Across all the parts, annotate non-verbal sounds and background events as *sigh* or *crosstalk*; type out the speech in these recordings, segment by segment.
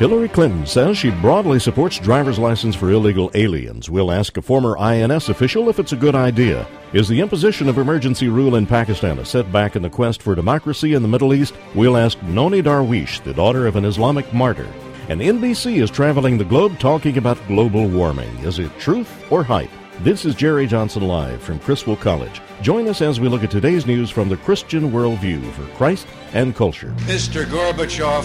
Hillary Clinton says she broadly supports driver's license for illegal aliens. We'll ask a former INS official if it's a good idea. Is the imposition of emergency rule in Pakistan a setback in the quest for democracy in the Middle East? We'll ask Nonie Darwish, the daughter of an Islamic martyr. And NBC is traveling the globe talking about global warming. Is it truth or hype? This is Jerry Johnson Live from Criswell College. Join us as we look at today's news from the Christian worldview for Christ and culture. Mr. Gorbachev,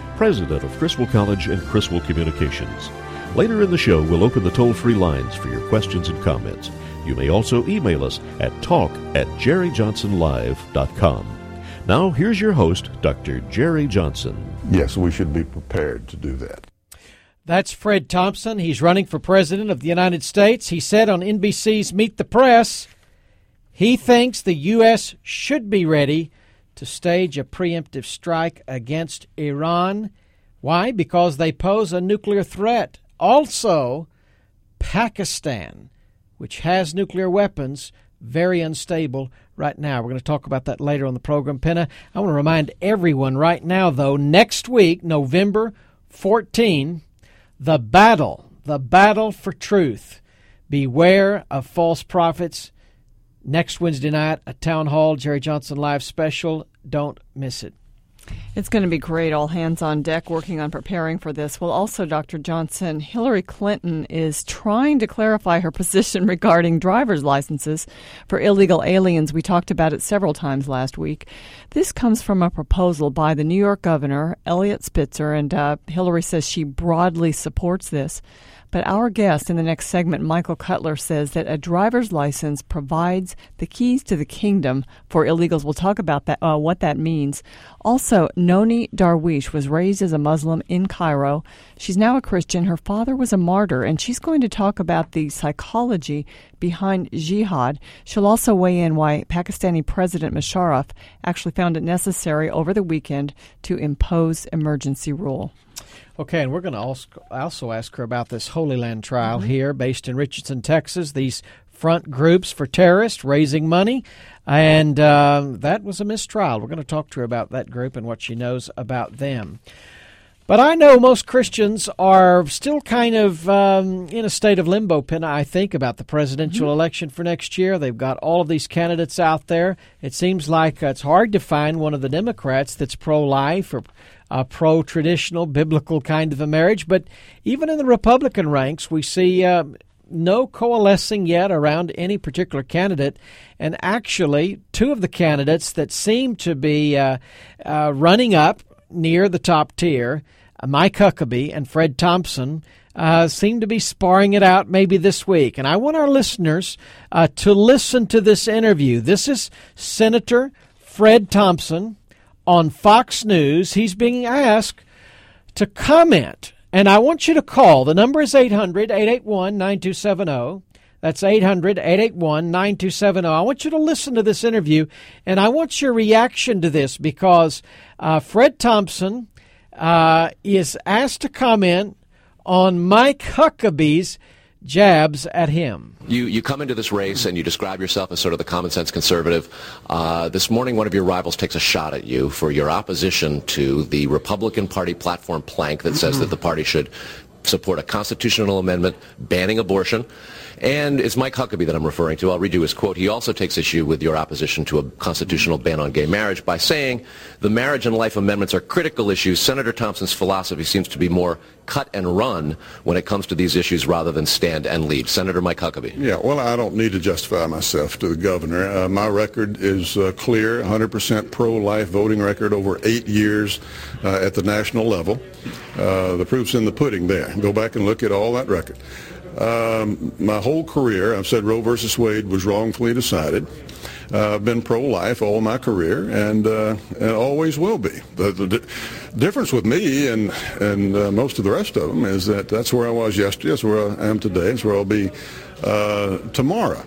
president of Criswell College and Criswell Communications. Later in the show, we'll open the toll free lines for your questions and comments. You may also email us at talk at jerryjohnsonlive.com. Now, here's your host, Dr. Jerry Johnson. Yes, we should be prepared to do that. That's Fred Thompson. He's running for president of the United States. He said on NBC's Meet the Press he thinks the U.S. should be ready to stage a preemptive strike against Iran. Why? Because they pose a nuclear threat. Also, Pakistan, which has nuclear weapons, very unstable right now. We're going to talk about that later on the program. Penna, I want to remind everyone right now, though, next week, November 14, the battle, the battle for truth. Beware of false prophets. Next Wednesday night, a town hall, Jerry Johnson Live special. Don't miss it. It's going to be great. All hands on deck working on preparing for this. Well, also, Dr. Johnson, Hillary Clinton is trying to clarify her *laughs* position regarding driver's licenses for illegal aliens. We talked about it several times last week. This comes from a proposal by the New York governor, Eliot Spitzer, and uh, Hillary says she broadly supports this. But our guest in the next segment, Michael Cutler, says that a driver's license provides the keys to the kingdom for illegals. We'll talk about that, uh, what that means. Also, Nonie Darwish was raised as a Muslim in Cairo. She's now a Christian. Her father was a martyr, and she's going to talk about the psychology behind jihad. She'll also weigh in why Pakistani President Musharraf actually found it necessary over the weekend to impose emergency rule. Okay, and we're going to also ask her about this Holy Land trial mm-hmm. here, based in Richardson, Texas. These front groups for terrorists raising money, and uh, that was a mistrial. We're going to talk to her about that group and what she knows about them. But I know most Christians are still kind of um, in a state of limbo, Penna, I think, about the presidential mm-hmm. election for next year. They've got all of these candidates out there. It seems like uh, it's hard to find one of the Democrats that's pro life or uh, pro traditional biblical kind of a marriage. But even in the Republican ranks, we see. Uh, no coalescing yet around any particular candidate. And actually, two of the candidates that seem to be uh, uh, running up near the top tier uh, Mike Huckabee and Fred Thompson uh, seem to be sparring it out maybe this week. And I want our listeners uh, to listen to this interview. This is Senator Fred Thompson on Fox News. He's being asked to comment. And I want you to call. The number is 800 881 9270. That's 800 881 9270. I want you to listen to this interview, and I want your reaction to this because uh, Fred Thompson uh, is asked to comment on Mike Huckabee's jabs at him. You, you come into this race and you describe yourself as sort of the common sense conservative. Uh, this morning, one of your rivals takes a shot at you for your opposition to the Republican Party platform plank that says that the party should support a constitutional amendment banning abortion. And it's Mike Huckabee that I'm referring to. I'll read you his quote. He also takes issue with your opposition to a constitutional ban on gay marriage by saying the marriage and life amendments are critical issues. Senator Thompson's philosophy seems to be more cut and run when it comes to these issues rather than stand and lead. Senator Mike Huckabee. Yeah, well, I don't need to justify myself to the governor. Uh, my record is uh, clear, 100% pro-life voting record over eight years uh, at the national level. Uh, the proof's in the pudding there. Go back and look at all that record. Um, my whole career, I've said Roe versus Wade was wrongfully decided. Uh, been pro-life all my career, and, uh, and always will be. The, the di- difference with me and and uh, most of the rest of them is that that's where I was yesterday, that's where I am today, that's where I'll be uh, tomorrow.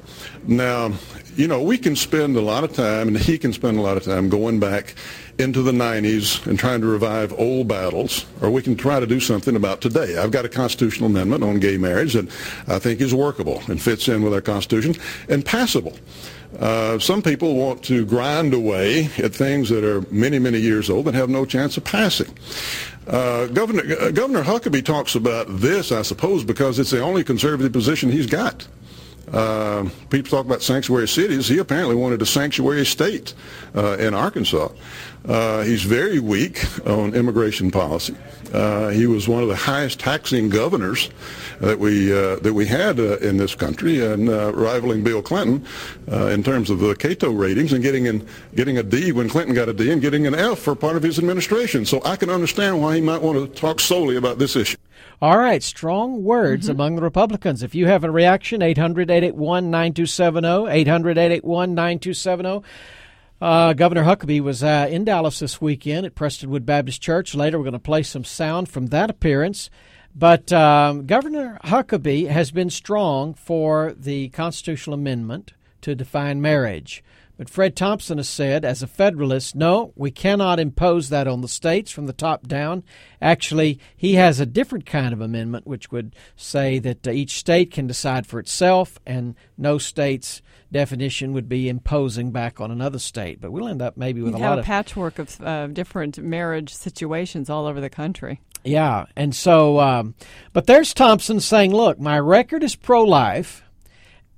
Now, you know, we can spend a lot of time, and *laughs* he can spend a lot of time going back into the 90s and trying to revive old battles, or we can try to do something about today. I've got a constitutional amendment on gay marriage that I think is workable and fits in with our Constitution and passable. Uh, some people want to grind away at things that are many, many years old and have no chance of passing. Uh, Governor, uh, Governor Huckabee talks about this, I suppose, because it's the only conservative position he's got. Uh, people talk about sanctuary cities. He apparently wanted a sanctuary state uh, in Arkansas. Uh, he's very weak on immigration policy. Uh, he was one of the highest taxing governors that we uh, that we had uh, in this country, and rivaling Bill Clinton in terms of the Cato ratings, and getting in, getting a D when Clinton got a D, and getting an F for part of his administration. So I can understand why he might want to talk solely about this issue. All right, strong words mm-hmm. among the Republicans. If you have a reaction, 800 881 9270, 800 881 9270. Uh, Governor Huckabee was uh, in Dallas this weekend at Prestonwood Baptist Church. Later, we're going to play some sound from that appearance. But um, Governor Huckabee has been strong for the constitutional amendment to define marriage. But Fred Thompson has said, as a Federalist, no, we cannot impose that on the states from the top down. Actually, he has a different kind of amendment which would say that uh, each state can decide for itself and no state's definition would be imposing back on another state. But we'll end up maybe with you a lot a of patchwork of uh, different marriage situations all over the country. Yeah, and so, um, but there's Thompson saying, look, my record is pro life,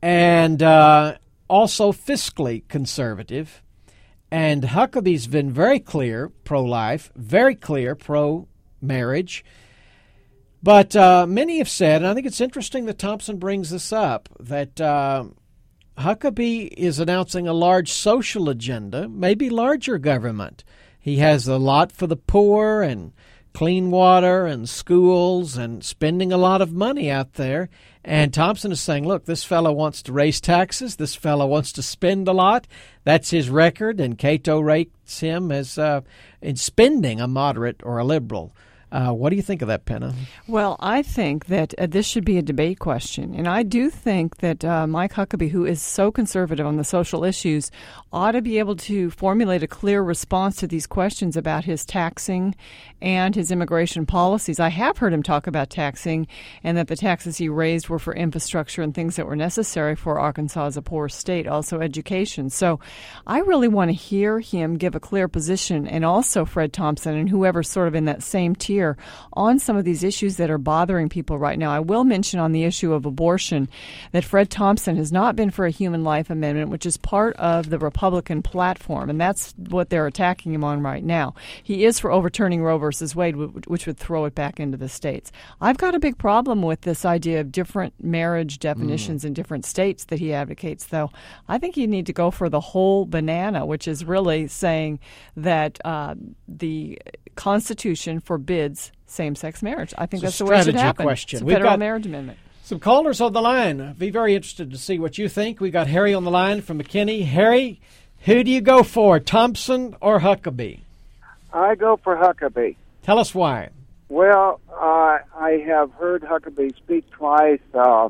and uh, also fiscally conservative. And Huckabee's been very clear pro life, very clear pro marriage. But uh, many have said, and I think it's interesting that Thompson brings this up, that uh, Huckabee is announcing a large social agenda, maybe larger government. He has a lot for the poor and clean water and schools and spending a lot of money out there. And Thompson is saying, look, this fellow wants to raise taxes. This fellow wants to spend a lot. That's his record. And Cato rates him as uh, in spending a moderate or a liberal. Uh, what do you think of that, Penna? Well, I think that uh, this should be a debate question. And I do think that uh, Mike Huckabee, who is so conservative on the social issues, ought to be able to formulate a clear response to these questions about his taxing and his immigration policies. I have heard him talk about taxing and that the taxes he raised were for infrastructure and things that were necessary for Arkansas as a poor state, also education. So I really want to hear him give a clear position and also Fred Thompson and whoever's sort of in that same tier on some of these issues that are bothering people right now. I will mention on the issue of abortion that Fred Thompson has not been for a human life amendment, which is part of the Republican platform, and that's what they're attacking him on right now. He is for overturning Roe versus Wade, which would throw it back into the states. I've got a big problem with this idea of different marriage definitions mm. in different states that he advocates, though. I think you need to go for the whole banana, which is really saying that uh, the Constitution forbids same-sex marriage. I think it's that's the way it should happen. Question. It's We've federal got marriage amendment. Some callers on the line. Be very interested to see what you think. We got Harry on the line from McKinney. Harry, who do you go for, Thompson or Huckabee? I go for Huckabee. Tell us why. Well, uh, I have heard Huckabee speak twice. Uh,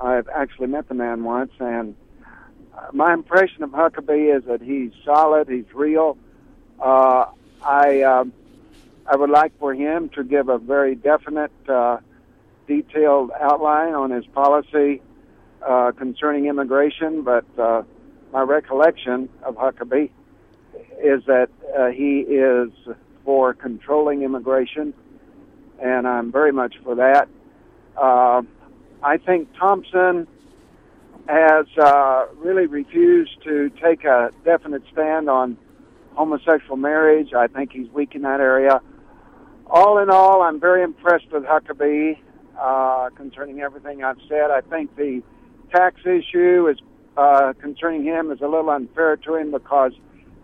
I've actually met the man once, and uh, my impression of Huckabee is that he's solid, he's real. Uh, I um, I would like for him to give a very definite, uh, detailed outline on his policy uh, concerning immigration. But uh, my recollection of Huckabee is that uh, he is for controlling immigration, and I'm very much for that. Uh, I think Thompson has uh, really refused to take a definite stand on homosexual marriage. I think he's weak in that area. All in all, I'm very impressed with Huckabee uh, concerning everything I've said. I think the tax issue is uh, concerning him is a little unfair to him because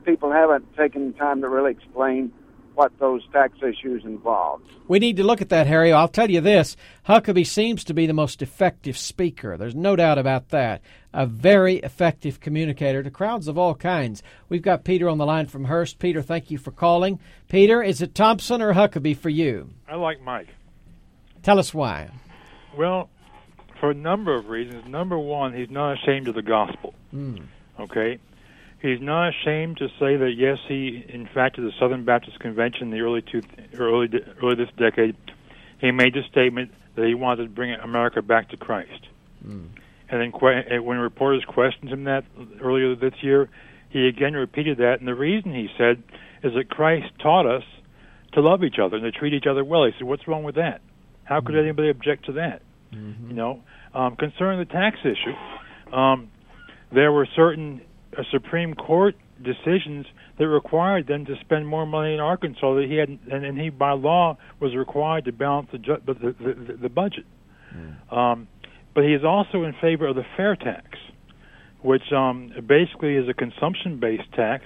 people haven't taken time to really explain what those tax issues involve. We need to look at that, Harry. I'll tell you this Huckabee seems to be the most effective speaker. There's no doubt about that. A very effective communicator to crowds of all kinds. We've got Peter on the line from Hurst. Peter, thank you for calling. Peter, is it Thompson or Huckabee for you? I like Mike. Tell us why. Well, for a number of reasons. Number one, he's not ashamed of the gospel. Mm. Okay? He's not ashamed to say that yes, he in fact at the Southern Baptist Convention in the early two, early early this decade, he made the statement that he wanted to bring America back to Christ. Mm. And then que- when reporters questioned him that earlier this year, he again repeated that. And the reason he said is that Christ taught us to love each other and to treat each other well. He said, "What's wrong with that? How could anybody object to that?" Mm-hmm. You know, um, concerning the tax issue, um, there were certain Supreme Court decisions that required them to spend more money in Arkansas that he had, and, and he by law was required to balance the ju- the, the, the, the budget. Um, but he is also in favor of the fair tax, which um, basically is a consumption-based tax,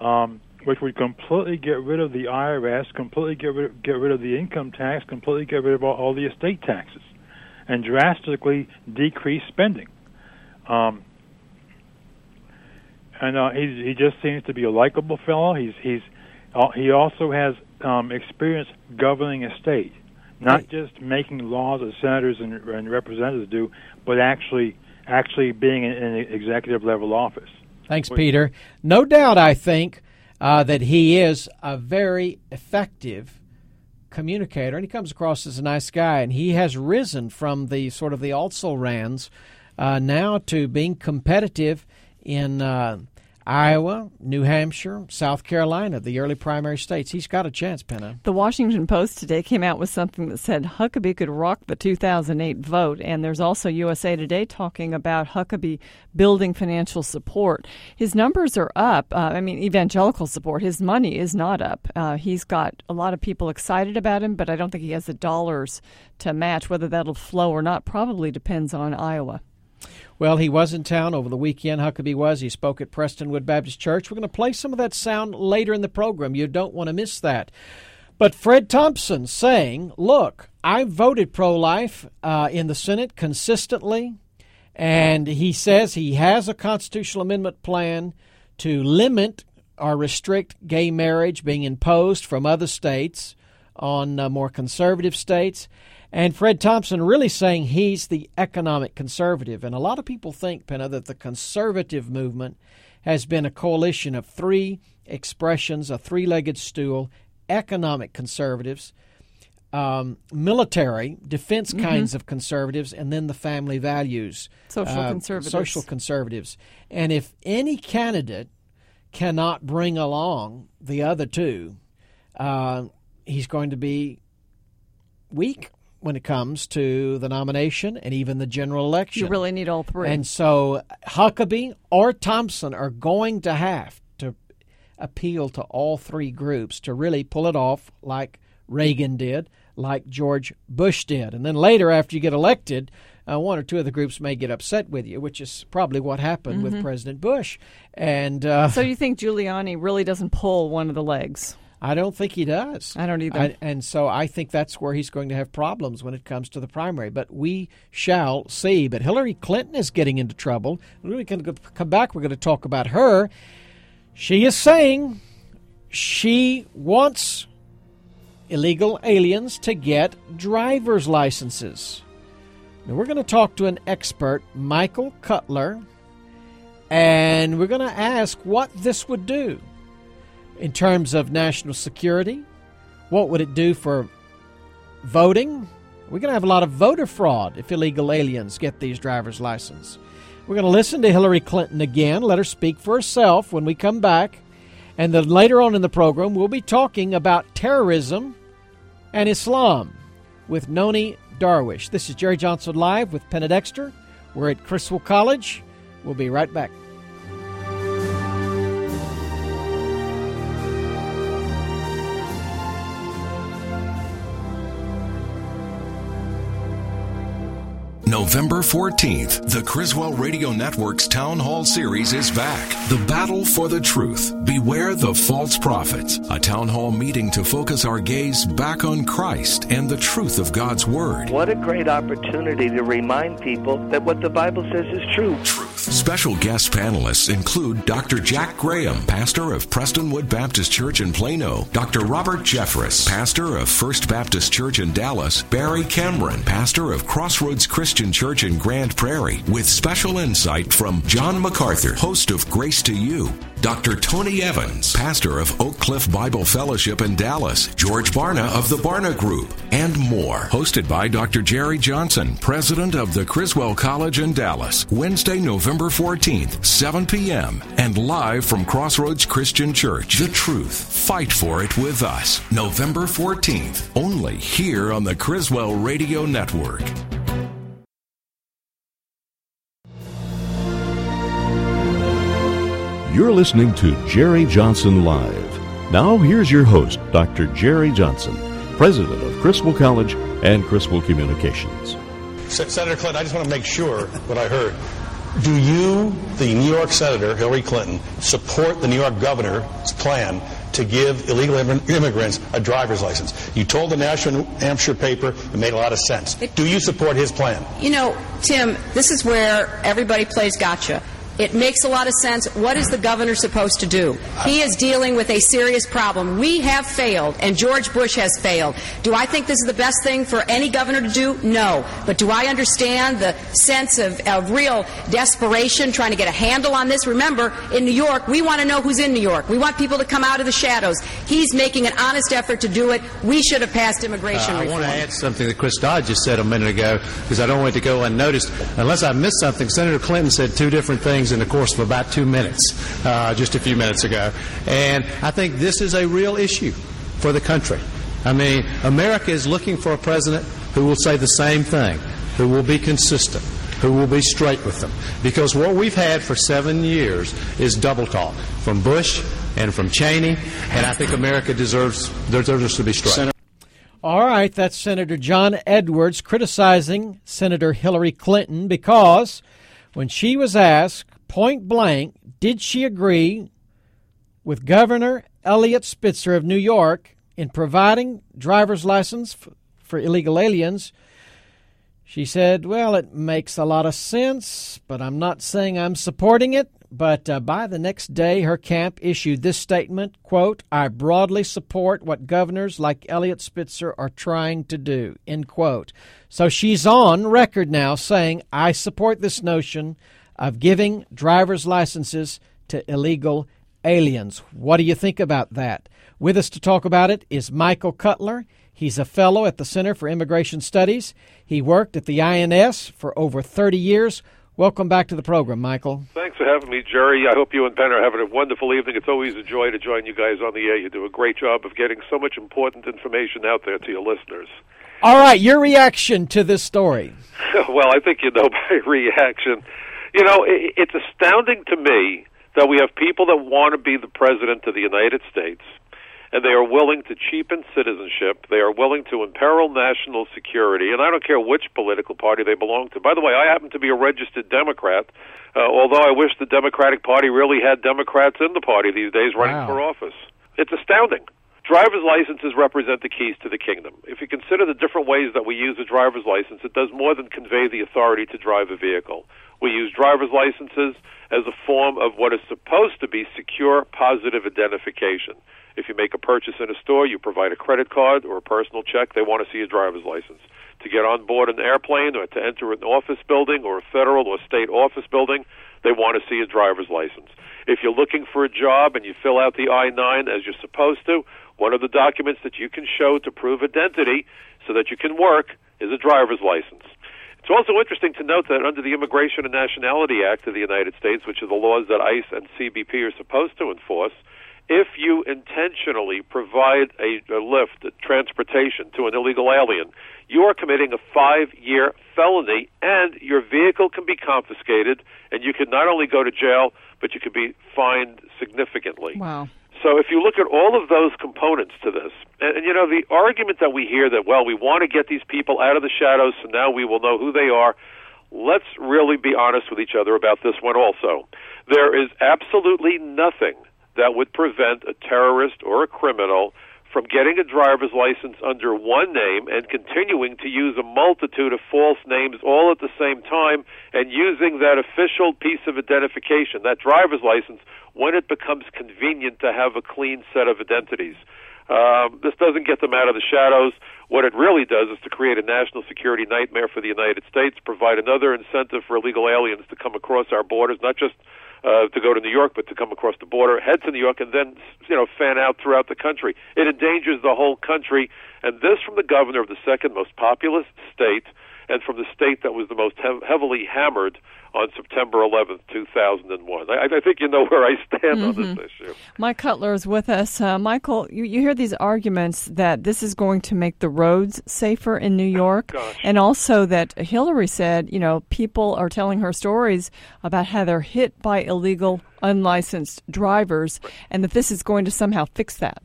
um, which would completely get rid of the IRS, completely get rid of, get rid of the income tax, completely get rid of all, all the estate taxes, and drastically decrease spending. Um, and uh, he's, he just seems to be a likable fellow. He's he's uh, he also has um, experience governing a state, not just making laws as senators and, and representatives do, but actually actually being in an executive level office. Thanks, Peter. No doubt, I think uh, that he is a very effective communicator, and he comes across as a nice guy. And he has risen from the sort of the also rans uh, now to being competitive in uh, Iowa, New Hampshire, South Carolina, the early primary states. He's got a chance, Penna. The Washington Post today came out with something that said Huckabee could rock the 2008 vote, and there's also USA Today talking about Huckabee building financial support. His numbers are up. Uh, I mean, evangelical support. His money is not up. Uh, he's got a lot of people excited about him, but I don't think he has the dollars to match. Whether that'll flow or not probably depends on Iowa. Well, he was in town over the weekend. Huckabee was. He spoke at Prestonwood Baptist Church. We're going to play some of that sound later in the program. You don't want to miss that. But Fred Thompson saying, look, I voted pro life uh, in the Senate consistently, and he says he has a constitutional amendment plan to limit or restrict gay marriage being imposed from other states on uh, more conservative states. And Fred Thompson really saying he's the economic conservative. And a lot of people think, Penna, that the conservative movement has been a coalition of three expressions, a three legged stool economic conservatives, um, military, defense Mhm. kinds of conservatives, and then the family values. Social uh, conservatives. Social conservatives. And if any candidate cannot bring along the other two, uh, he's going to be weak when it comes to the nomination and even the general election. You really need all three. And so Huckabee or Thompson are going to have to appeal to all three groups to really pull it off like Reagan did, like George Bush did. And then later, after you get elected, uh, one or two of the groups may get upset with you, which is probably what happened with Mhm. President Bush. And uh, so you think Giuliani really doesn't pull one of the legs? I don't think he does. I don't either. I, and so I think that's where he's going to have problems when it comes to the primary. But we shall see. But Hillary Clinton is getting into trouble. When we can come back, we're going to talk about her. She is saying she wants illegal aliens to get driver's licenses. Now, we're going to talk to an expert, Michael Cutler, and we're going to ask what this would do in terms of national security. What would it do for voting? We're going to have a lot of voter fraud if illegal aliens get these driver's licenses. We're going to listen to Hillary Clinton again, let her speak for herself when we come back. And then later on in the program, we'll be talking about terrorism and Islam with Nonie Darwish. This is Jerry Johnson Live with Penna Dexter. We're at Criswell College. We'll be right back. November 14th, the Criswell Radio Network's Town Hall series is back. The Battle for the Truth. Beware the False Prophets. A town hall meeting to focus our gaze back on Christ and the truth of God's Word. What a great opportunity to remind people that what the Bible says is true. Truth. Special guest panelists include Dr. Jack Graham, pastor of Prestonwood Baptist Church in Plano, Dr. Robert Jeffress, pastor of First Baptist Church in Dallas, Barry Cameron, pastor of Crossroads Christian Church in Grand Prairie, with special insight from John MacArthur, host of Grace to You. Dr. Tony Evans, pastor of Oak Cliff Bible Fellowship in Dallas, George Barna of the Barna Group, and more. Hosted by Dr. Jerry Johnson, president of the Criswell College in Dallas, Wednesday, November 14th, 7 p.m., and live from Crossroads Christian Church. The truth. Fight for it with us. November 14th, only here on the Criswell Radio Network. You're listening to Jerry Johnson Live. Now, here's your host, Dr. Jerry Johnson, president of Criswell College and Criswell Communications. Senator Clinton, I just want to make sure what I heard. Do you, the New York Senator Hillary Clinton, support the New York governor's plan to give illegal immigrants a driver's license? You told the National Hampshire paper it made a lot of sense. Do you support his plan? You know, Tim, this is where everybody plays gotcha. It makes a lot of sense. What is the governor supposed to do? He is dealing with a serious problem. We have failed, and George Bush has failed. Do I think this is the best thing for any governor to do? No. But do I understand the sense of, of real desperation trying to get a handle on this? Remember, in New York, we want to know who's in New York. We want people to come out of the shadows. He's making an honest effort to do it. We should have passed immigration uh, I reform. want to add something that Chris Dodd just said a minute ago because I don't want it to go unnoticed. Unless I missed something, Senator Clinton said two different things in the course of about two minutes, uh, just a few minutes ago. And I think this is a real issue for the country. I mean, America is looking for a president who will say the same thing, who will be consistent, who will be straight with them. Because what we've had for seven years is double talk from Bush and from Cheney, and I think America deserves deserves to be straight. All right, that's Senator John Edwards criticizing Senator Hillary Clinton because when she was asked point blank, did she agree with Governor Eliot Spitzer of New York in providing driver's license for, for illegal aliens? She said, Well, it makes a lot of sense, but I'm not saying I'm supporting it. But uh, by the next day, her camp issued this statement quote, I broadly support what governors like Eliot Spitzer are trying to do, end quote. So she's on record now saying, I support this notion of giving driver's licenses to illegal aliens. What do you think about that? With us to talk about it is Michael Cutler. He's a fellow at the Center for Immigration Studies. He worked at the INS for over 30 years. Welcome back to the program, Michael. Thanks for having me, Jerry. I hope you and Ben are having a wonderful evening. It's always a joy to join you guys on the air. You do a great job of getting so much important information out there to your listeners. All right, your reaction to this story. *laughs* well, I think you know *laughs* my reaction. You know, it, it's astounding to me that we have people that want to be the president of the United States, and they are willing to cheapen citizenship. They are willing to imperil national security, and I don't care which political party they belong to. By the way, I happen to be a registered Democrat, uh, although I wish the Democratic Party really had Democrats in the party these days running wow. for office. It's astounding. Driver's licenses represent the keys to the kingdom. If you consider the different ways that we use a driver's license, it does more than convey the authority to drive a vehicle. We use driver's licenses as a form of what is supposed to be secure, positive identification. If you make a purchase in a store, you provide a credit card or a personal check, they want to see a driver's license. To get on board an airplane or to enter an office building or a federal or state office building, they want to see a driver's license. If you're looking for a job and you fill out the I 9 as you're supposed to, one of the documents that you can show to prove identity so that you can work is a driver's license. It's also interesting to note that under the Immigration and Nationality Act of the United States, which are the laws that ICE and CBP are supposed to enforce, if you intentionally provide a, a lift, a transportation to an illegal alien, you are committing a five year felony and your vehicle can be confiscated and you can not only go to jail, but you can be fined significantly. Wow. So if you look at all of those components to this, and, and, you know the argument that we hear that well we want to get these people out of the shadows so now we will know who they are. let's really be honest with each other about this one also. There is absolutely nothing that would prevent a terrorist or a criminal from getting a driver's license under one name and continuing to use a multitude of false names all at the same time and using that official piece of identification, that driver's license, when it becomes convenient to have a clean set of identities. Um, this doesn't get them out of the shadows. What it really does is to create a national security nightmare for the United States, provide another incentive for illegal aliens to come across our borders, not just uh, to go to New York, but to come across the border, head to New York, and then you know fan out throughout the country. It endangers the whole country, and this from the governor of the second most populous state, and from the state that was the most hev- heavily hammered on September 11th, 2001. I, I think you know where I stand mm-hmm. on this mm-hmm. issue. Mike Cutler is with us. Uh, Michael, you, you hear these arguments that this is going to make the roads safer in New York, *laughs* and also that Hillary said, you know, people are telling her stories about how they're hit by illegal, unlicensed drivers, and that this is going to somehow fix that.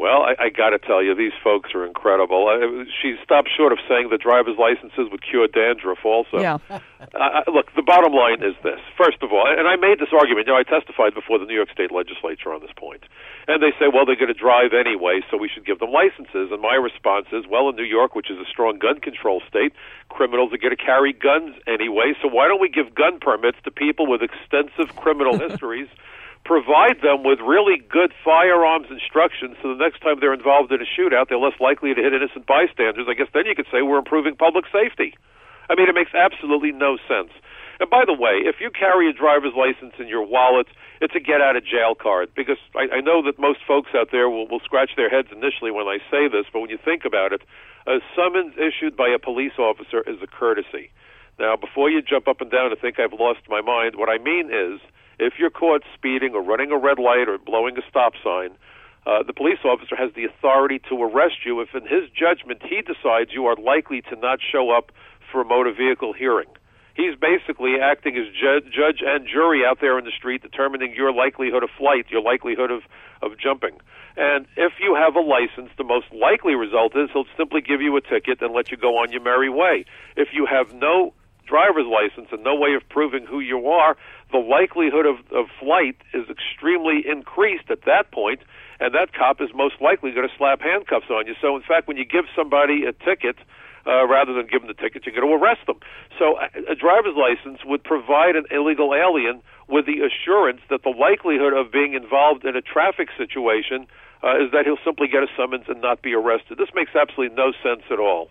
Well, I, I got to tell you, these folks are incredible. I, she stopped short of saying that driver's licenses would cure dandruff. Also, yeah. *laughs* uh, look, the bottom line is this: first of all, and I made this argument. You know, I testified before the New York State Legislature on this point, and they say, well, they're going to drive anyway, so we should give them licenses. And my response is, well, in New York, which is a strong gun control state, criminals are going to carry guns anyway. So why don't we give gun permits to people with extensive criminal *laughs* histories? Provide them with really good firearms instructions so the next time they're involved in a shootout, they're less likely to hit innocent bystanders. I guess then you could say we're improving public safety. I mean, it makes absolutely no sense. And by the way, if you carry a driver's license in your wallet, it's a get out of jail card because I, I know that most folks out there will, will scratch their heads initially when I say this, but when you think about it, a summons issued by a police officer is a courtesy. Now, before you jump up and down and think I've lost my mind, what I mean is if you're caught speeding or running a red light or blowing a stop sign, uh, the police officer has the authority to arrest you if, in his judgment, he decides you are likely to not show up for a motor vehicle hearing. He's basically acting as ju- judge and jury out there in the street, determining your likelihood of flight, your likelihood of, of jumping. And if you have a license, the most likely result is he'll simply give you a ticket and let you go on your merry way. If you have no driver's license and no way of proving who you are, the likelihood of, of flight is extremely increased at that point, and that cop is most likely going to slap handcuffs on you. So, in fact, when you give somebody a ticket, uh, rather than give them the ticket, you're going to arrest them. So, a, a driver's license would provide an illegal alien with the assurance that the likelihood of being involved in a traffic situation uh, is that he'll simply get a summons and not be arrested. This makes absolutely no sense at all.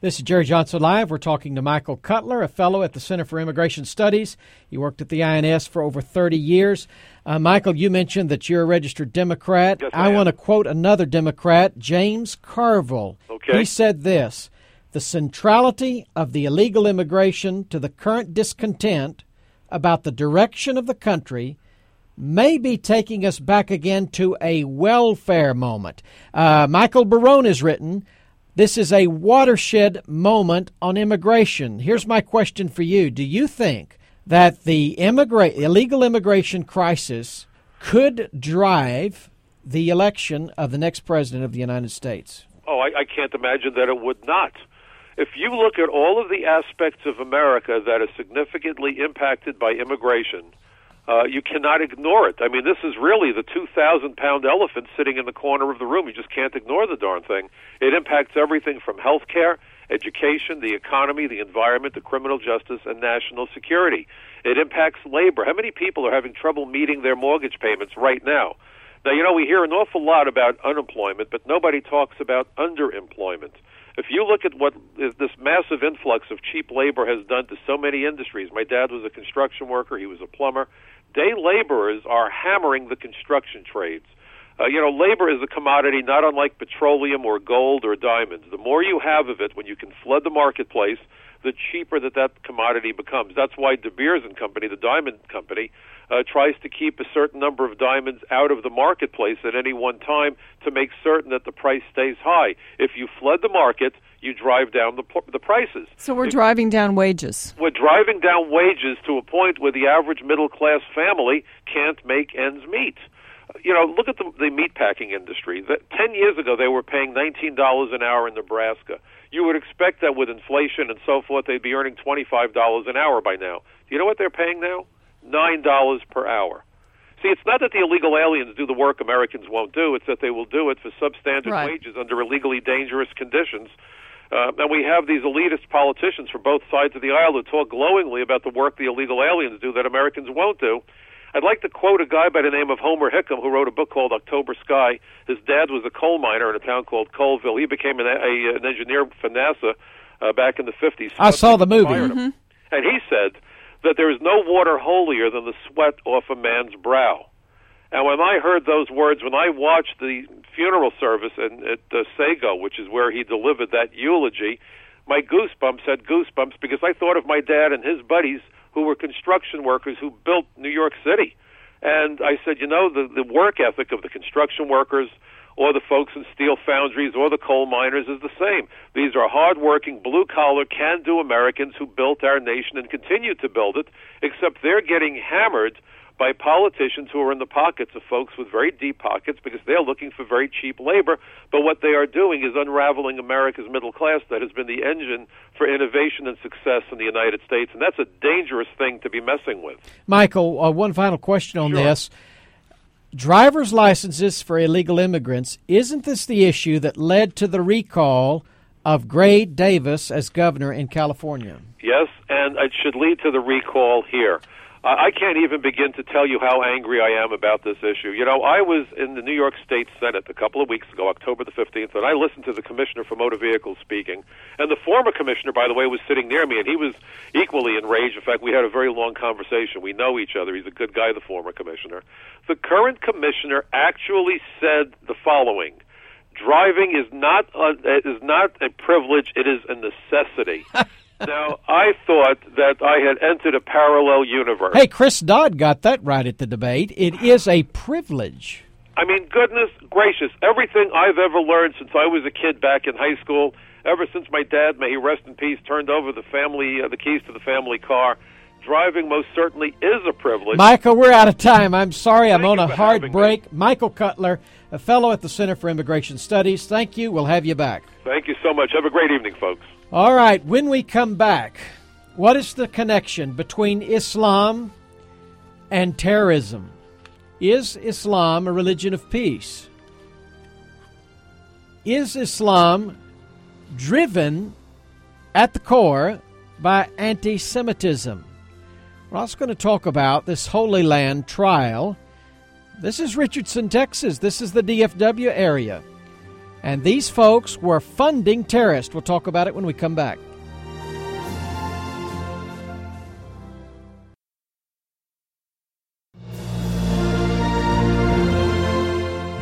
This is Jerry Johnson Live. We're talking to Michael Cutler, a fellow at the Center for Immigration Studies. He worked at the INS for over 30 years. Uh, Michael, you mentioned that you're a registered Democrat. Yes, I, I want to quote another Democrat, James Carville. Okay. He said this The centrality of the illegal immigration to the current discontent about the direction of the country may be taking us back again to a welfare moment. Uh, Michael Barone has written, this is a watershed moment on immigration. Here's my question for you Do you think that the immigra- illegal immigration crisis could drive the election of the next president of the United States? Oh, I, I can't imagine that it would not. If you look at all of the aspects of America that are significantly impacted by immigration, uh, you cannot ignore it. I mean, this is really the 2,000 pound elephant sitting in the corner of the room. You just can't ignore the darn thing. It impacts everything from health care, education, the economy, the environment, the criminal justice, and national security. It impacts labor. How many people are having trouble meeting their mortgage payments right now? Now, you know, we hear an awful lot about unemployment, but nobody talks about underemployment. If you look at what this massive influx of cheap labor has done to so many industries, my dad was a construction worker, he was a plumber day laborers are hammering the construction trades. Uh, you know, labor is a commodity not unlike petroleum or gold or diamonds. The more you have of it when you can flood the marketplace, the cheaper that that commodity becomes. That's why De Beers and Company, the diamond company, uh, tries to keep a certain number of diamonds out of the marketplace at any one time to make certain that the price stays high. If you flood the market, you drive down the the prices. So we're if, driving down wages. We're driving down wages to a point where the average middle class family can't make ends meet. you know, look at the, the meatpacking industry. That ten years ago, they were paying nineteen dollars an hour in Nebraska. You would expect that with inflation and so forth, they'd be earning twenty-five dollars an hour by now. Do you know what they're paying now? Nine dollars per hour. See, it's not that the illegal aliens do the work Americans won't do; it's that they will do it for substandard Right. wages under illegally dangerous conditions. Uh, and we have these elitist politicians from both sides of the aisle who talk glowingly about the work the illegal aliens do that Americans won't do. I'd like to quote a guy by the name of Homer Hickam who wrote a book called October Sky. His dad was a coal miner in a town called Coalwood. He became an, a, an engineer for NASA uh, back in the 50s. I saw the movie. Fired him. And he said that there is no water holier than the sweat off a man's brow. And when I heard those words, when I watched the funeral service in, at uh, Sago, which is where he delivered that eulogy, my goosebumps had goosebumps because I thought of my dad and his buddies who were construction workers who built New York City. And I said, you know, the, the work ethic of the construction workers or the folks in steel foundries or the coal miners is the same. These are hardworking, blue collar, can do Americans who built our nation and continue to build it, except they're getting hammered by politicians who are in the pockets of folks with very deep pockets because they're looking for very cheap labor. But what they are doing is unraveling America's middle class that has been the engine for innovation and success in the United States. And that's a dangerous thing to be messing with. Michael, uh, one final question on this. Driver's licenses for illegal immigrants, isn't this the issue that led to the recall of Gray Davis as governor in California? Yes, and it should lead to the recall here. I can't even begin to tell you how angry I am about this issue. You know, I was in the New York State Senate a couple of weeks ago, October the 15th, and I listened to the Commissioner for Motor Vehicles speaking. And the former commissioner, by the way, was sitting near me, and he was equally enraged. In fact, we had a very long conversation. We know each other. He's a good guy, the former commissioner. The current commissioner actually said the following driving is not a, is not a privilege; it is a necessity. *laughs* now, I thought that I had entered a parallel universe. Hey, Chris Dodd got that right at the debate. It is a privilege. I mean, goodness gracious, everything I've ever learned since I was a kid back in high school, ever since my dad, may he rest in peace, turned over the family uh, the keys to the family car, driving most certainly is a privilege. Michael, we're out of time. I'm sorry, I'm on a hard having me. break. Michael Cutler, a fellow at the Center for Immigration Studies. Thank you. We'll have you back. Thank you so much. Have a great evening, folks. All right, when we come back, what is the connection between Islam and terrorism? Is Islam a religion of peace? Is Islam driven at the core by anti Semitism? We're also going to talk about this Holy Land trial. This is Richardson, Texas. This is the DFW area. And these folks were funding terrorists. We'll talk about it when we come back.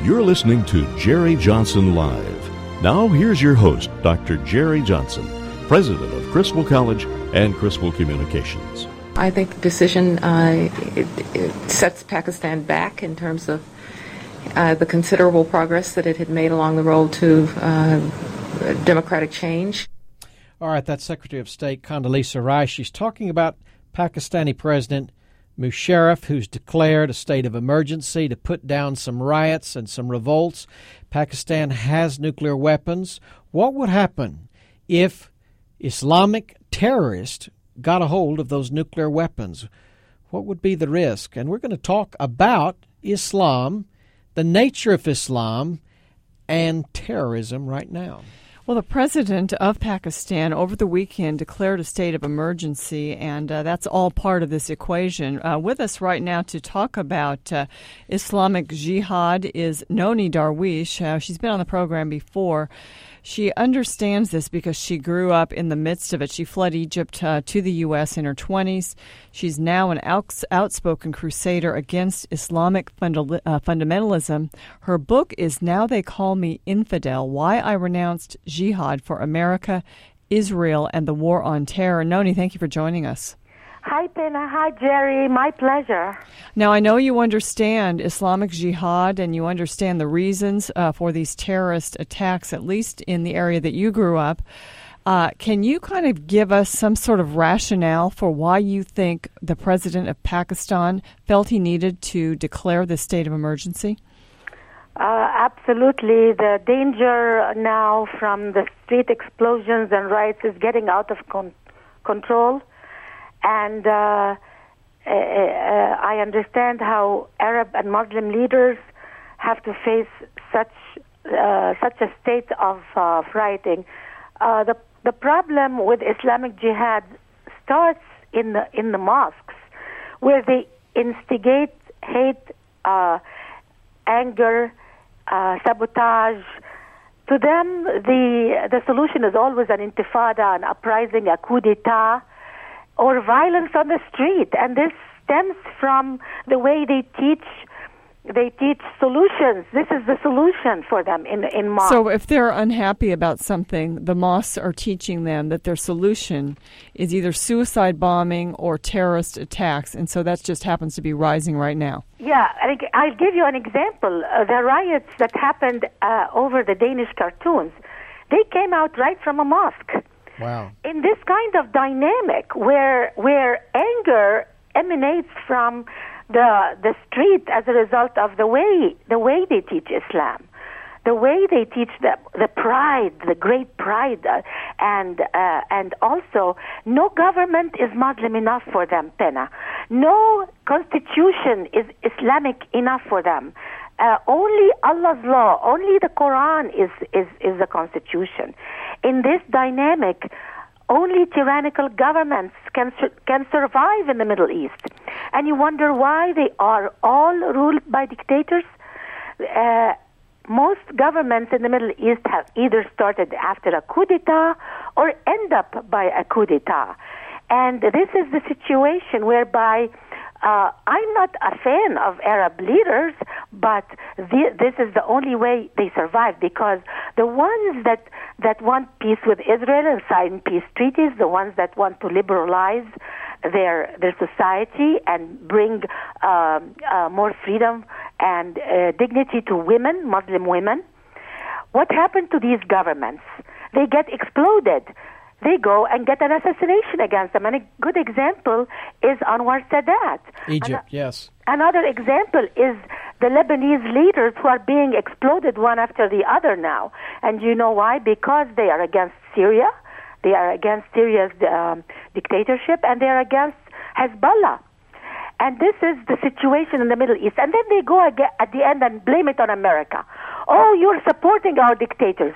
You're listening to Jerry Johnson Live. Now, here's your host, Dr. Jerry Johnson, president of Criswell College and Criswell Communications. I think the decision uh, it, it sets Pakistan back in terms of uh, the considerable progress that it had made along the road to uh, democratic change. All right, that's Secretary of State Condoleezza Rice. She's talking about Pakistani President Musharraf, who's declared a state of emergency to put down some riots and some revolts. Pakistan has nuclear weapons. What would happen if Islamic terrorists got a hold of those nuclear weapons? What would be the risk? And we're going to talk about Islam, the nature of Islam, and terrorism right now. Well, the president of Pakistan over the weekend declared a state of emergency, and uh, that's all part of this equation. Uh, with us right now to talk about uh, Islamic jihad is Nonie Darwish. Uh, she's been on the program before. She understands this because she grew up in the midst of it. She fled Egypt uh, to the U.S. in her 20s. She's now an outs- outspoken crusader against Islamic funda- uh, fundamentalism. Her book is Now They Call Me Infidel Why I Renounced Jihad for America, Israel, and the War on Terror. Nonie, thank you for joining us. Hi, Penna. Hi, Jerry. My pleasure. Now, I know you understand Islamic Jihad and you understand the reasons uh, for these terrorist attacks, at least in the area that you grew up. Uh, can you kind of give us some sort of rationale for why you think the president of Pakistan felt he needed to declare the state of emergency? Uh, absolutely. The danger now from the street explosions and riots is getting out of con- control. And uh, uh, I understand how Arab and Muslim leaders have to face such uh, such a state of uh. Uh, the the problem with Islamic Jihad starts in the in the mosques, where they instigate hate, uh, anger, uh, sabotage. To them, the the solution is always an intifada, an uprising, a coup d'état, or violence on the street, and this stems from the way they teach they teach solutions. This is the solution for them in in mosques. So if they're unhappy about something, the mosques are teaching them that their solution is either suicide bombing or terrorist attacks, and so that just happens to be rising right now. Yeah, I'll give you an example. Uh, the riots that happened uh, over the Danish cartoons, they came out right from a mosque. Wow. In this kind of dynamic where where anger emanates from the the street as a result of the way the way they teach Islam, the way they teach the the pride, the great pride, uh, and uh, and also no government is Muslim enough for them, Penna. No constitution is Islamic enough for them. Uh, only Allah's law, only the Quran is is is the constitution. In this dynamic only tyrannical governments can can survive in the Middle East, and you wonder why they are all ruled by dictators. Uh, most governments in the Middle East have either started after a coup d'état or end up by a coup d'état, and this is the situation whereby uh, I'm not a fan of Arab leaders, but the, this is the only way they survive because the ones that that want peace with Israel and sign peace treaties, the ones that want to liberalize their their society and bring um, uh, more freedom and uh, dignity to women, Muslim women. What happened to these governments? They get exploded they go and get an assassination against them. And a good example is Anwar Sadat. Egypt, An- yes. Another example is the Lebanese leaders who are being exploded one after the other now. And you know why? Because they are against Syria, they are against Syria's um, dictatorship, and they are against Hezbollah. And this is the situation in the Middle East. And then they go at the end and blame it on America. Oh, you're supporting our dictators.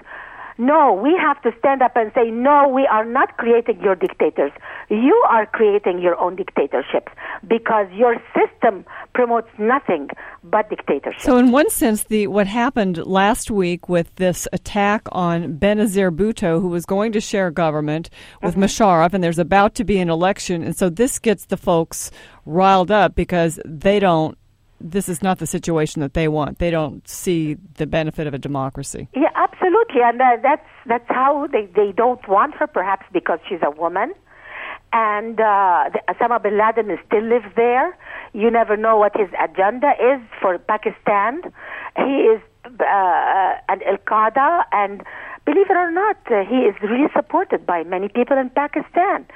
No, we have to stand up and say, no, we are not creating your dictators. You are creating your own dictatorships because your system promotes nothing but dictatorship. So, in one sense, the what happened last week with this attack on Benazir Bhutto, who was going to share government with mm-hmm. Musharraf, and there's about to be an election, and so this gets the folks riled up because they don't this is not the situation that they want. They don't see the benefit of a democracy. Yeah, absolutely, and uh, that's that's how they they don't want her. Perhaps because she's a woman, and uh, Osama bin Laden still lives there. You never know what his agenda is for Pakistan. He is uh, an Al Qaeda, and believe it or not, uh, he is really supported by many people in Pakistan.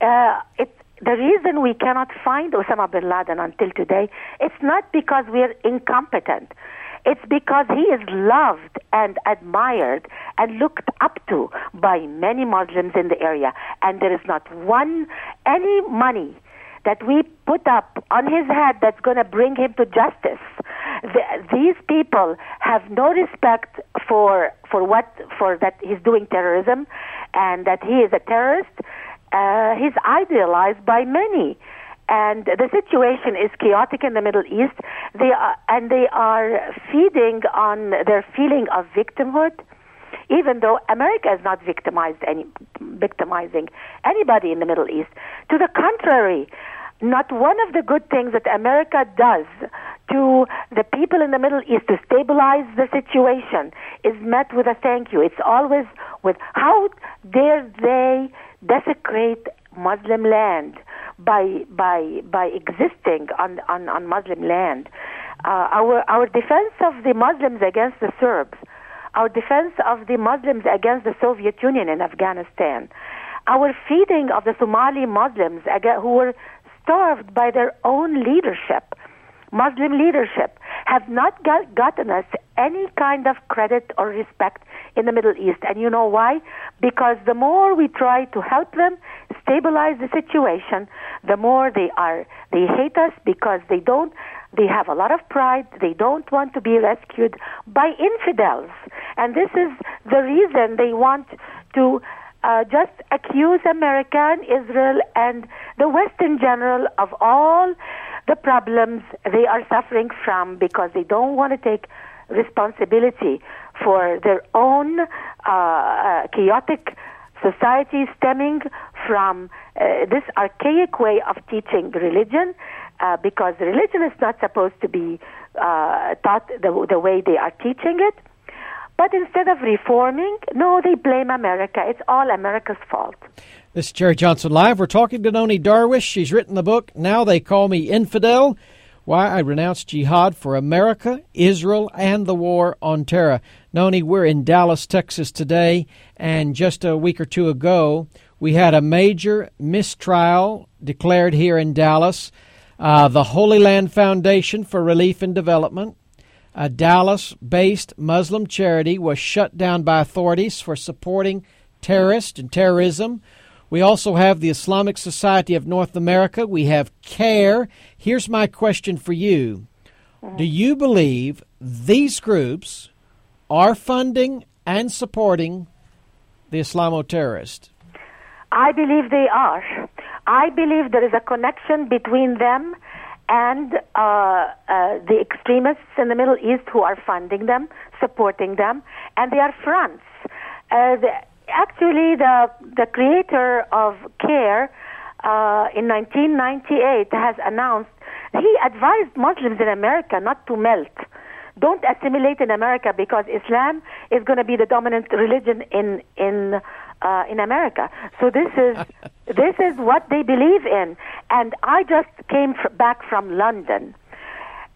Uh, it, the reason we cannot find Osama bin Laden until today, it's not because we're incompetent. It's because he is loved and admired and looked up to by many Muslims in the area. And there is not one, any money that we put up on his head that's going to bring him to justice. The, these people have no respect for for what for that he's doing terrorism, and that he is a terrorist, uh, he's idealized by many. And the situation is chaotic in the Middle East. They are, and they are feeding on their feeling of victimhood, even though America is not victimized any, victimizing anybody in the Middle East. To the contrary, not one of the good things that America does to the people in the Middle East to stabilize the situation is met with a thank you. It's always with how dare they desecrate Muslim land by by by existing on on, on Muslim land. Uh, our our defense of the Muslims against the Serbs, our defense of the Muslims against the Soviet Union in Afghanistan, our feeding of the Somali Muslims who were starved by their own leadership, Muslim leadership, have not got, gotten us any kind of credit or respect in the Middle East. And you know why? Because the more we try to help them stabilize the situation, the more they are they hate us because they don't they have a lot of pride. They don't want to be rescued by infidels. And this is the reason they want to uh, just accuse America and Israel and the West in general of all the problems they are suffering from because they don't want to take responsibility for their own uh, uh, chaotic society stemming from uh, this archaic way of teaching religion uh, because religion is not supposed to be uh, taught the, the way they are teaching it. But instead of reforming, no, they blame America. It's all America's fault. This is Jerry Johnson Live. We're talking to Nonie Darwish. She's written the book, Now They Call Me Infidel Why I Renounced Jihad for America, Israel, and the War on Terror. Nonie, we're in Dallas, Texas today, and just a week or two ago, we had a major mistrial declared here in Dallas. Uh, the Holy Land Foundation for Relief and Development, a Dallas based Muslim charity, was shut down by authorities for supporting terrorists and terrorism. We also have the Islamic Society of North America. We have CAIR. Here's my question for you Do you believe these groups are funding and supporting the Islamo terrorist? I believe they are. I believe there is a connection between them and uh, uh, the extremists in the Middle East who are funding them, supporting them, and they are fronts. Uh, the, actually, the the creator of CAIR uh, in 1998 has announced he advised Muslims in America not to melt. Don't assimilate in America because Islam is going to be the dominant religion in in uh, in America. So this is *laughs* this is what they believe in. And I just came fr- back from London.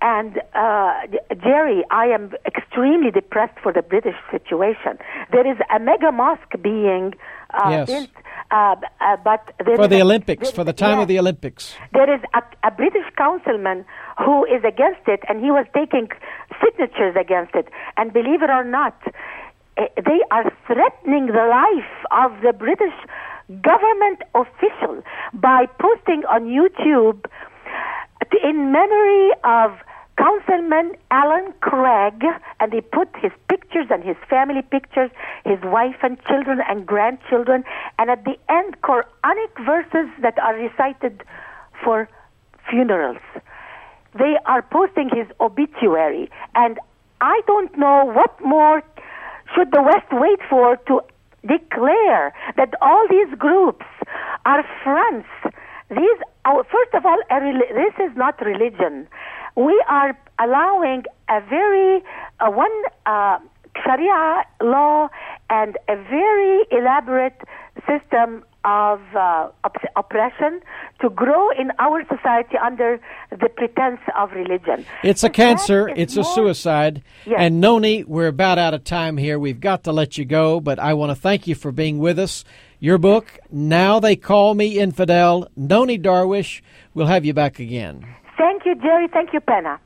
And uh, Jerry, I am extremely depressed for the British situation. There is a mega mosque being uh, Yes. built, uh, uh, but For the a- Olympics, there- for the time of the Olympics. There is a, a British councilman who is against it, and he was taking signatures against it. And believe it or not, eh, they are threatening the life of the British government official by posting on YouTube in memory of Councilman Alan Craig, and he put his pictures and his family pictures, his wife and children and grandchildren, and at the end, Quranic verses that are recited for funerals. They are posting his obituary, and I don't know what more should the West wait for to declare that all these groups are fronts. These, oh, first of all, this is not religion. We are allowing a very uh, one uh, Sharia law and a very elaborate system of uh, op- oppression to grow in our society under the pretense of religion. It's a cancer. It's a suicide. Yes. And Nonie, we're about out of time here. We've got to let you go, but I want to thank you for being with us. Your book, Now They Call Me Infidel, Nonie Darwish. We'll have you back again. Thank you, Jerry. Thank you, Penna.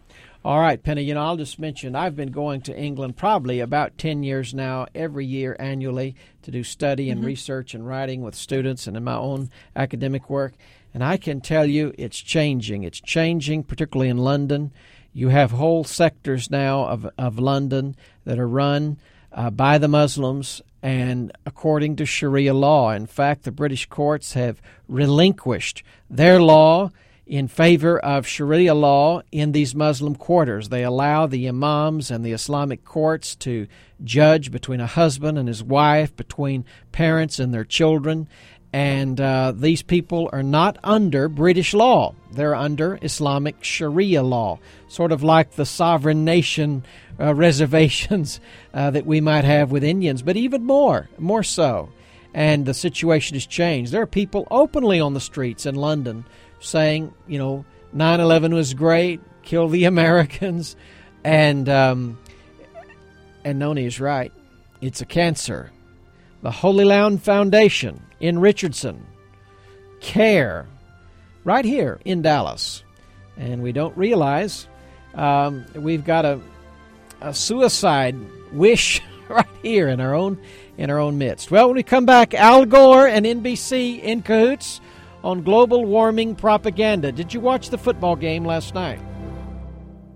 All right, Penny, you know, I'll just mention I've been going to England probably about 10 years now, every year annually, to do study and Mhm. research and writing with students and in my own academic work. And I can tell you it's changing. It's changing, particularly in London. You have whole sectors now of, of London that are run uh, by the Muslims and according to Sharia law. In fact, the British courts have relinquished their law in favor of Sharia law in these Muslim quarters. They allow the imams and the Islamic courts to judge between a husband and his wife, between parents and their children. And uh, these people are not under British law. They're under Islamic Sharia law, sort of like the sovereign nation uh, *laughs* reservations uh, that we might have with Indians, but even more, more so. And the situation has changed. There are people openly on the streets in London saying, you know, 9 11 was great, kill the *laughs* Americans. And, um, and Nonie is right. it's a cancer. The Holy Land Foundation in Richardson. CAIR, right here in Dallas. And we don't realize um, we've got a, a suicide wish *laughs* right here in our own in our own midst. Well, when we come back, Al Gore and NBC in cahoots on global warming propaganda. Did you watch the football game last night?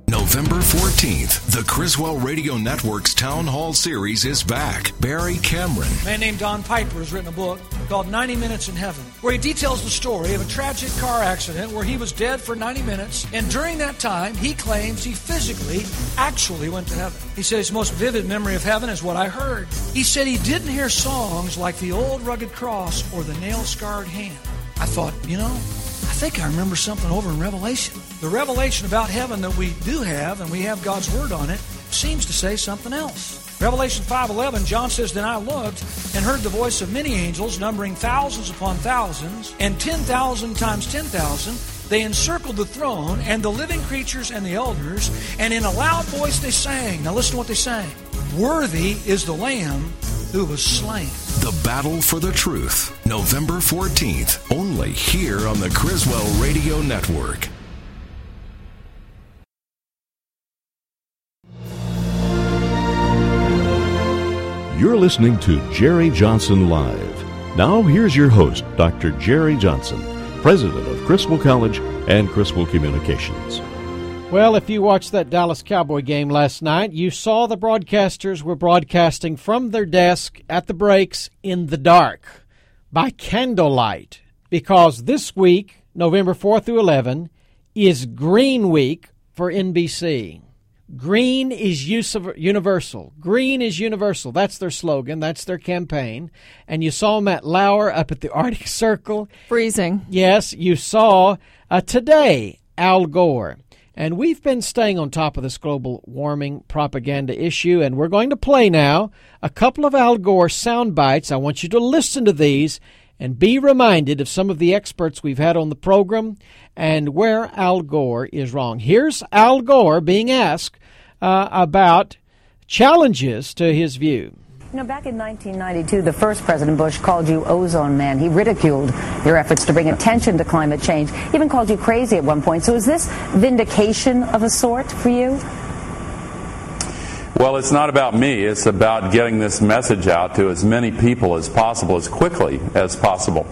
November 14th, the Criswell Radio Network's Town Hall series is back. Barry Cameron. A man named Don Piper has written a book called 90 Minutes in Heaven, where he details the story of a tragic car accident where he was dead for 90 minutes, and during that time, he claims he physically actually went to heaven. He says his most vivid memory of heaven is what I heard. He said he didn't hear songs like the old rugged cross or the nail scarred hand. I thought, you know, I think I remember something over in Revelation. The revelation about heaven that we do have, and we have God's word on it, seems to say something else. Revelation 5:11, John says, "Then I looked and heard the voice of many angels, numbering thousands upon thousands, and 10,000 times 10,000. They encircled the throne and the living creatures and the elders, and in a loud voice they sang. Now listen to what they sang. Worthy is the lamb who was slain." The Battle for the Truth, November 14th, only here on the Criswell Radio Network. You're listening to Jerry Johnson Live. Now, here's your host, Dr. Jerry Johnson, president of Criswell College and Criswell Communications. Well, if you watched that Dallas Cowboy game last night, you saw the broadcasters were broadcasting from their desk at the breaks in the dark by candlelight because this week, November 4th through 11, is Green Week for NBC. Green is universal. Green is universal. That's their slogan. That's their campaign. And you saw Matt Lauer up at the *laughs* Arctic Circle. Freezing. Yes, you saw uh, today Al Gore. And we've been staying on top of this global warming propaganda issue, and we're going to play now a couple of Al Gore sound bites. I want you to listen to these and be reminded of some of the experts we've had on the program and where Al Gore is wrong. Here's Al Gore being asked uh, about challenges to his view. You know, back in 1992, the first President Bush called you ozone man. He ridiculed your efforts to bring attention to climate change, he even called you crazy at one point. So is this vindication of a sort for you? Well, it's not about me. It's about getting this message out to as many people as possible, as quickly as possible.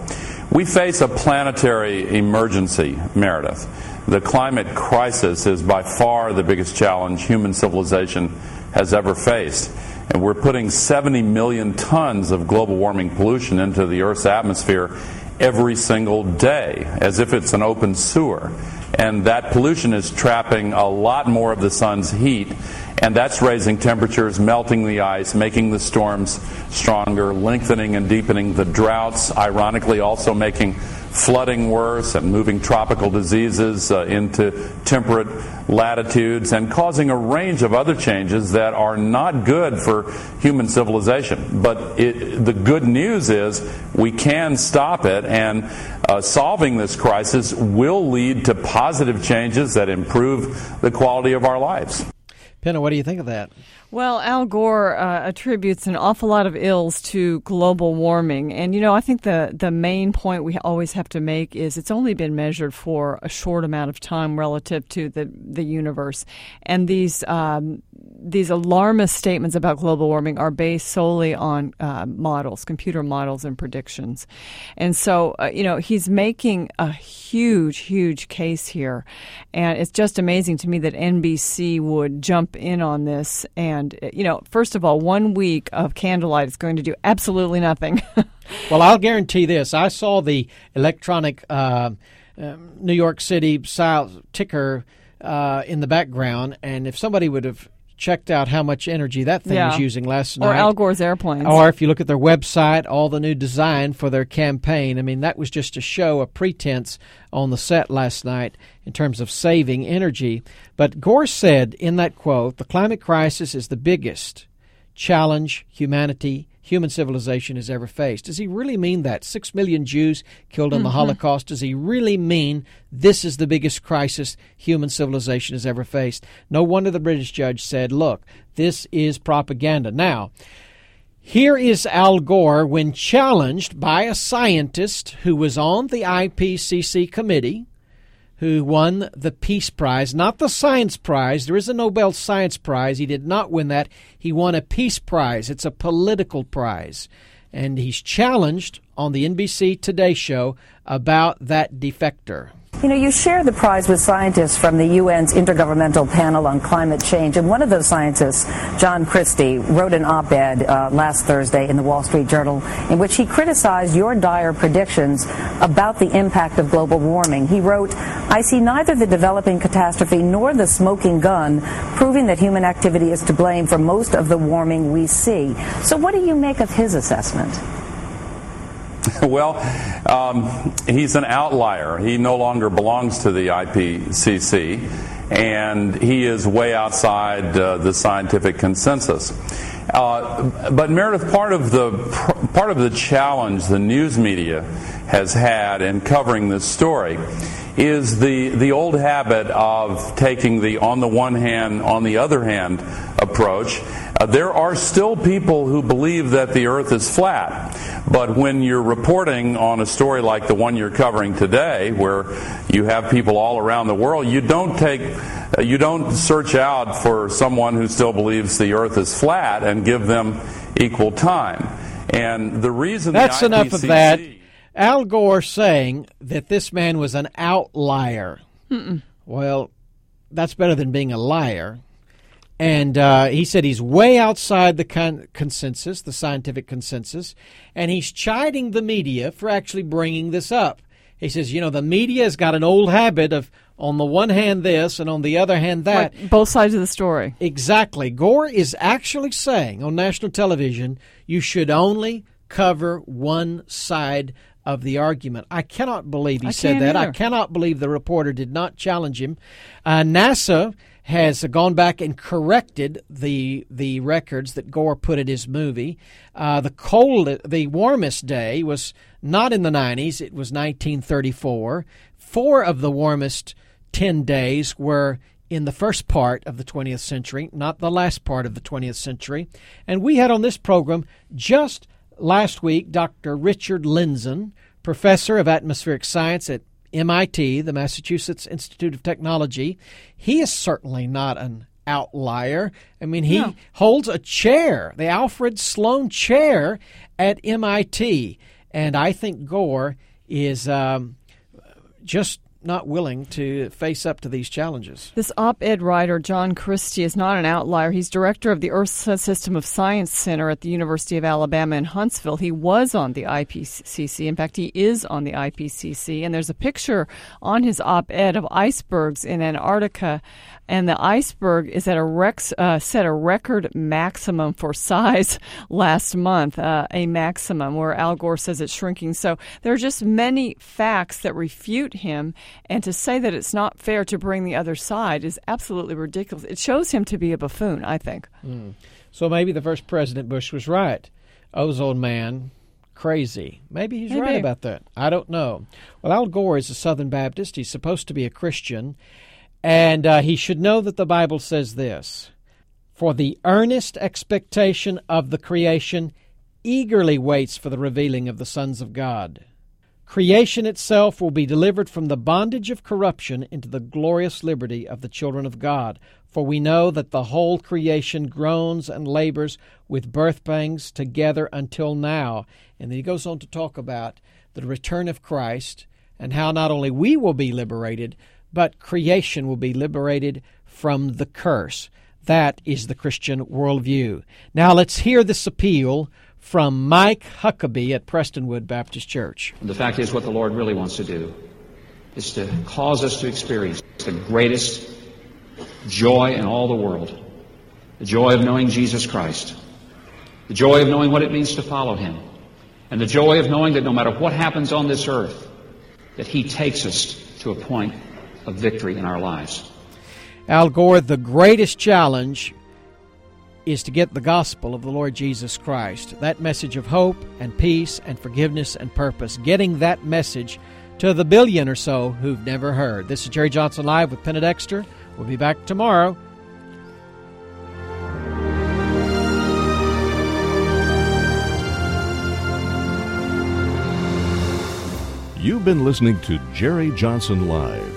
We face a planetary emergency, Meredith. The climate crisis is by far the biggest challenge human civilization has ever faced. And we're putting 70 million tons of global warming pollution into the Earth's atmosphere every single day, as if it's an open sewer. And that pollution is trapping a lot more of the sun's heat and that's raising temperatures, melting the ice, making the storms stronger, lengthening and deepening the droughts, ironically, also making flooding worse and moving tropical diseases uh, into temperate latitudes and causing a range of other changes that are not good for human civilization. But it, the good news is we can stop it, and uh, solving this crisis will lead to positive changes that improve the quality of our lives. Penna, what do you think of that? Well, Al Gore uh, attributes an awful lot of ills to global warming, and you know I think the the main point we always have to make is it's only been measured for a short amount of time relative to the the universe, and these um, these alarmist statements about global warming are based solely on uh, models, computer models, and predictions, and so uh, you know he's making a huge, huge case here, and it's just amazing to me that NBC would jump in on this and and, you know, first of all, one week of candlelight is going to do absolutely nothing. *laughs* well, I'll guarantee this. I saw the electronic uh, uh, New York City ticker uh, in the background, and if somebody would have checked out how much energy that thing yeah. was using last night. Or Al Gore's airplanes. Or if you look at their website, all the new design for their campaign. I mean, that was just to show a pretense on the set last night in terms of saving energy. But Gore said in that quote the climate crisis is the biggest challenge humanity human civilization has ever faced. Does he really mean that? Six million Jews killed in mm-hmm. the Holocaust. Does he really mean this is the biggest crisis human civilization has ever faced? No wonder the British judge said, look, this is propaganda. Now, Here is Al Gore when challenged by a scientist who was on the IPCC committee, who won the Peace Prize, not the Science Prize. There is a Nobel Science Prize. He did not win that. He won a Peace Prize. It's a political prize. And he's challenged on the NBC Today show about that defector. You know, you share the prize with scientists from the UN's Intergovernmental Panel on Climate Change, and one of those scientists, John Christy, wrote an op-ed uh, last Thursday in the Wall Street Journal in which he criticized your dire predictions about the impact of global warming. He wrote, I see neither the developing catastrophe nor the smoking gun proving that human activity is to blame for most of the warming we see. So what do you make of his assessment? *laughs* well, um, he's an outlier. He no longer belongs to the IPCC, and he is way outside uh, the scientific consensus. Uh, but Meredith, part of the part of the challenge the news media has had in covering this story is the the old habit of taking the on the one hand, on the other hand approach. Uh, there are still people who believe that the earth is flat. But when you're reporting on a story like the one you're covering today, where you have people all around the world, you don't take, uh, you don't search out for someone who still believes the earth is flat and give them equal time. And the reason that's the enough IPCC of that. Al Gore saying that this man was an outlier. Mm-mm. Well, that's better than being a liar. And uh, he said he's way outside the con- consensus, the scientific consensus, and he's chiding the media for actually bringing this up. He says, you know, the media has got an old habit of, on the one hand, this, and on the other hand, that. Like both sides of the story. Exactly. Gore is actually saying on national television, you should only cover one side of the argument. I cannot believe he I said that. I cannot believe the reporter did not challenge him. Uh, NASA has gone back and corrected the the records that Gore put in his movie. Uh, the cold, the warmest day was not in the 90s. It was 1934. Four of the warmest 10 days were in the first part of the 20th century, not the last part of the 20th century. And we had on this program just last week Dr. Richard Lindzen, professor of atmospheric science at MIT, the Massachusetts Institute of Technology. He is certainly not an outlier. I mean, he No. holds a chair, the Alfred Sloan Chair at MIT. And I think Gore is um, just not willing to face up to these challenges. This op ed writer, John Christy, is not an outlier. He's director of the Earth System of Science Center at the University of Alabama in Huntsville. He was on the IPCC. In fact, he is on the IPCC. And there's a picture on his op ed of icebergs in Antarctica. And the iceberg is at a rex, uh, set a record maximum for size *laughs* last month, uh, a maximum where Al Gore says it's shrinking. So there are just many facts that refute him. And to say that it's not fair to bring the other side is absolutely ridiculous. It shows him to be a buffoon, I think. Mm. So maybe the first President Bush was right. Ozone man, crazy. Maybe he's Maybe. right about that. I don't know. Well, Al Gore is a Southern Baptist. He's supposed to be a Christian. And uh, he should know that the Bible says this For the earnest expectation of the creation eagerly waits for the revealing of the sons of God. Creation itself will be delivered from the bondage of corruption into the glorious liberty of the children of God. For we know that the whole creation groans and labors with birth pangs together until now. And then he goes on to talk about the return of Christ and how not only we will be liberated, but creation will be liberated from the curse. That is the Christian worldview. Now let's hear this appeal from Mike Huckabee at Prestonwood Baptist Church. The fact is, what the Lord really wants to do is to cause us to experience the greatest joy in all the world the joy of knowing Jesus Christ, the joy of knowing what it means to follow Him, and the joy of knowing that no matter what happens on this earth, that He takes us to a point of victory in our lives. Al Gore, the greatest challenge is to get the gospel of the Lord Jesus Christ, that message of hope and peace and forgiveness and purpose, getting that message to the billion or so who've never heard. This is Jerry Johnson Live with Penna Dexter. We'll be back tomorrow. You've been listening to Jerry Johnson Live